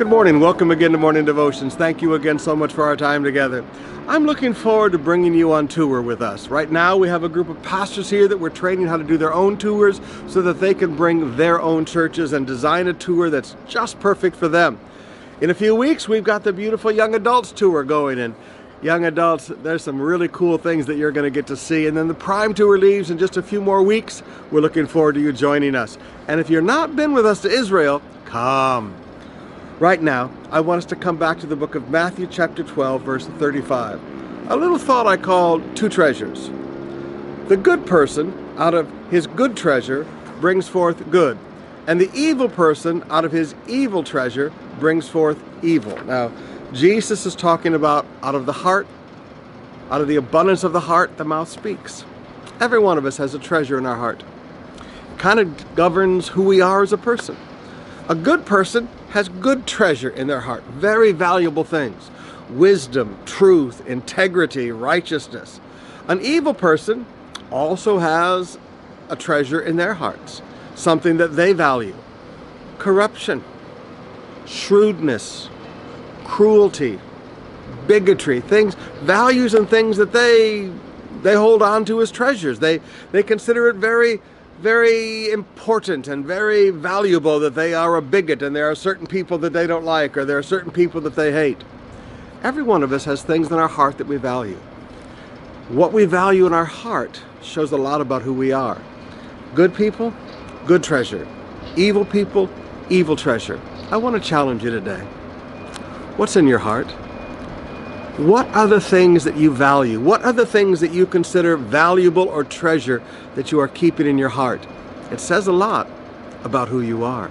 Good morning. Welcome again to Morning Devotions. Thank you again so much for our time together. I'm looking forward to bringing you on tour with us. Right now, we have a group of pastors here that we're training how to do their own tours so that they can bring their own churches and design a tour that's just perfect for them. In a few weeks, we've got the beautiful young adults tour going and young adults, there's some really cool things that you're going to get to see. And then the Prime Tour leaves in just a few more weeks. We're looking forward to you joining us. And if you're not been with us to Israel, come. Right now, I want us to come back to the book of Matthew, chapter 12, verse 35. A little thought I called Two Treasures. The good person, out of his good treasure, brings forth good, and the evil person, out of his evil treasure, brings forth evil. Now, Jesus is talking about out of the heart, out of the abundance of the heart, the mouth speaks. Every one of us has a treasure in our heart. It kind of governs who we are as a person. A good person has good treasure in their heart, very valuable things wisdom, truth, integrity, righteousness. An evil person also has a treasure in their hearts, something that they value corruption, shrewdness, cruelty, bigotry, things, values and things that they they hold on to as treasures. They they consider it very very important and very valuable that they are a bigot and there are certain people that they don't like or there are certain people that they hate. Every one of us has things in our heart that we value. What we value in our heart shows a lot about who we are. Good people, good treasure. Evil people, evil treasure. I want to challenge you today. What's in your heart? What are the things that you value? What are the things that you consider valuable or treasure that you are keeping in your heart? It says a lot about who you are.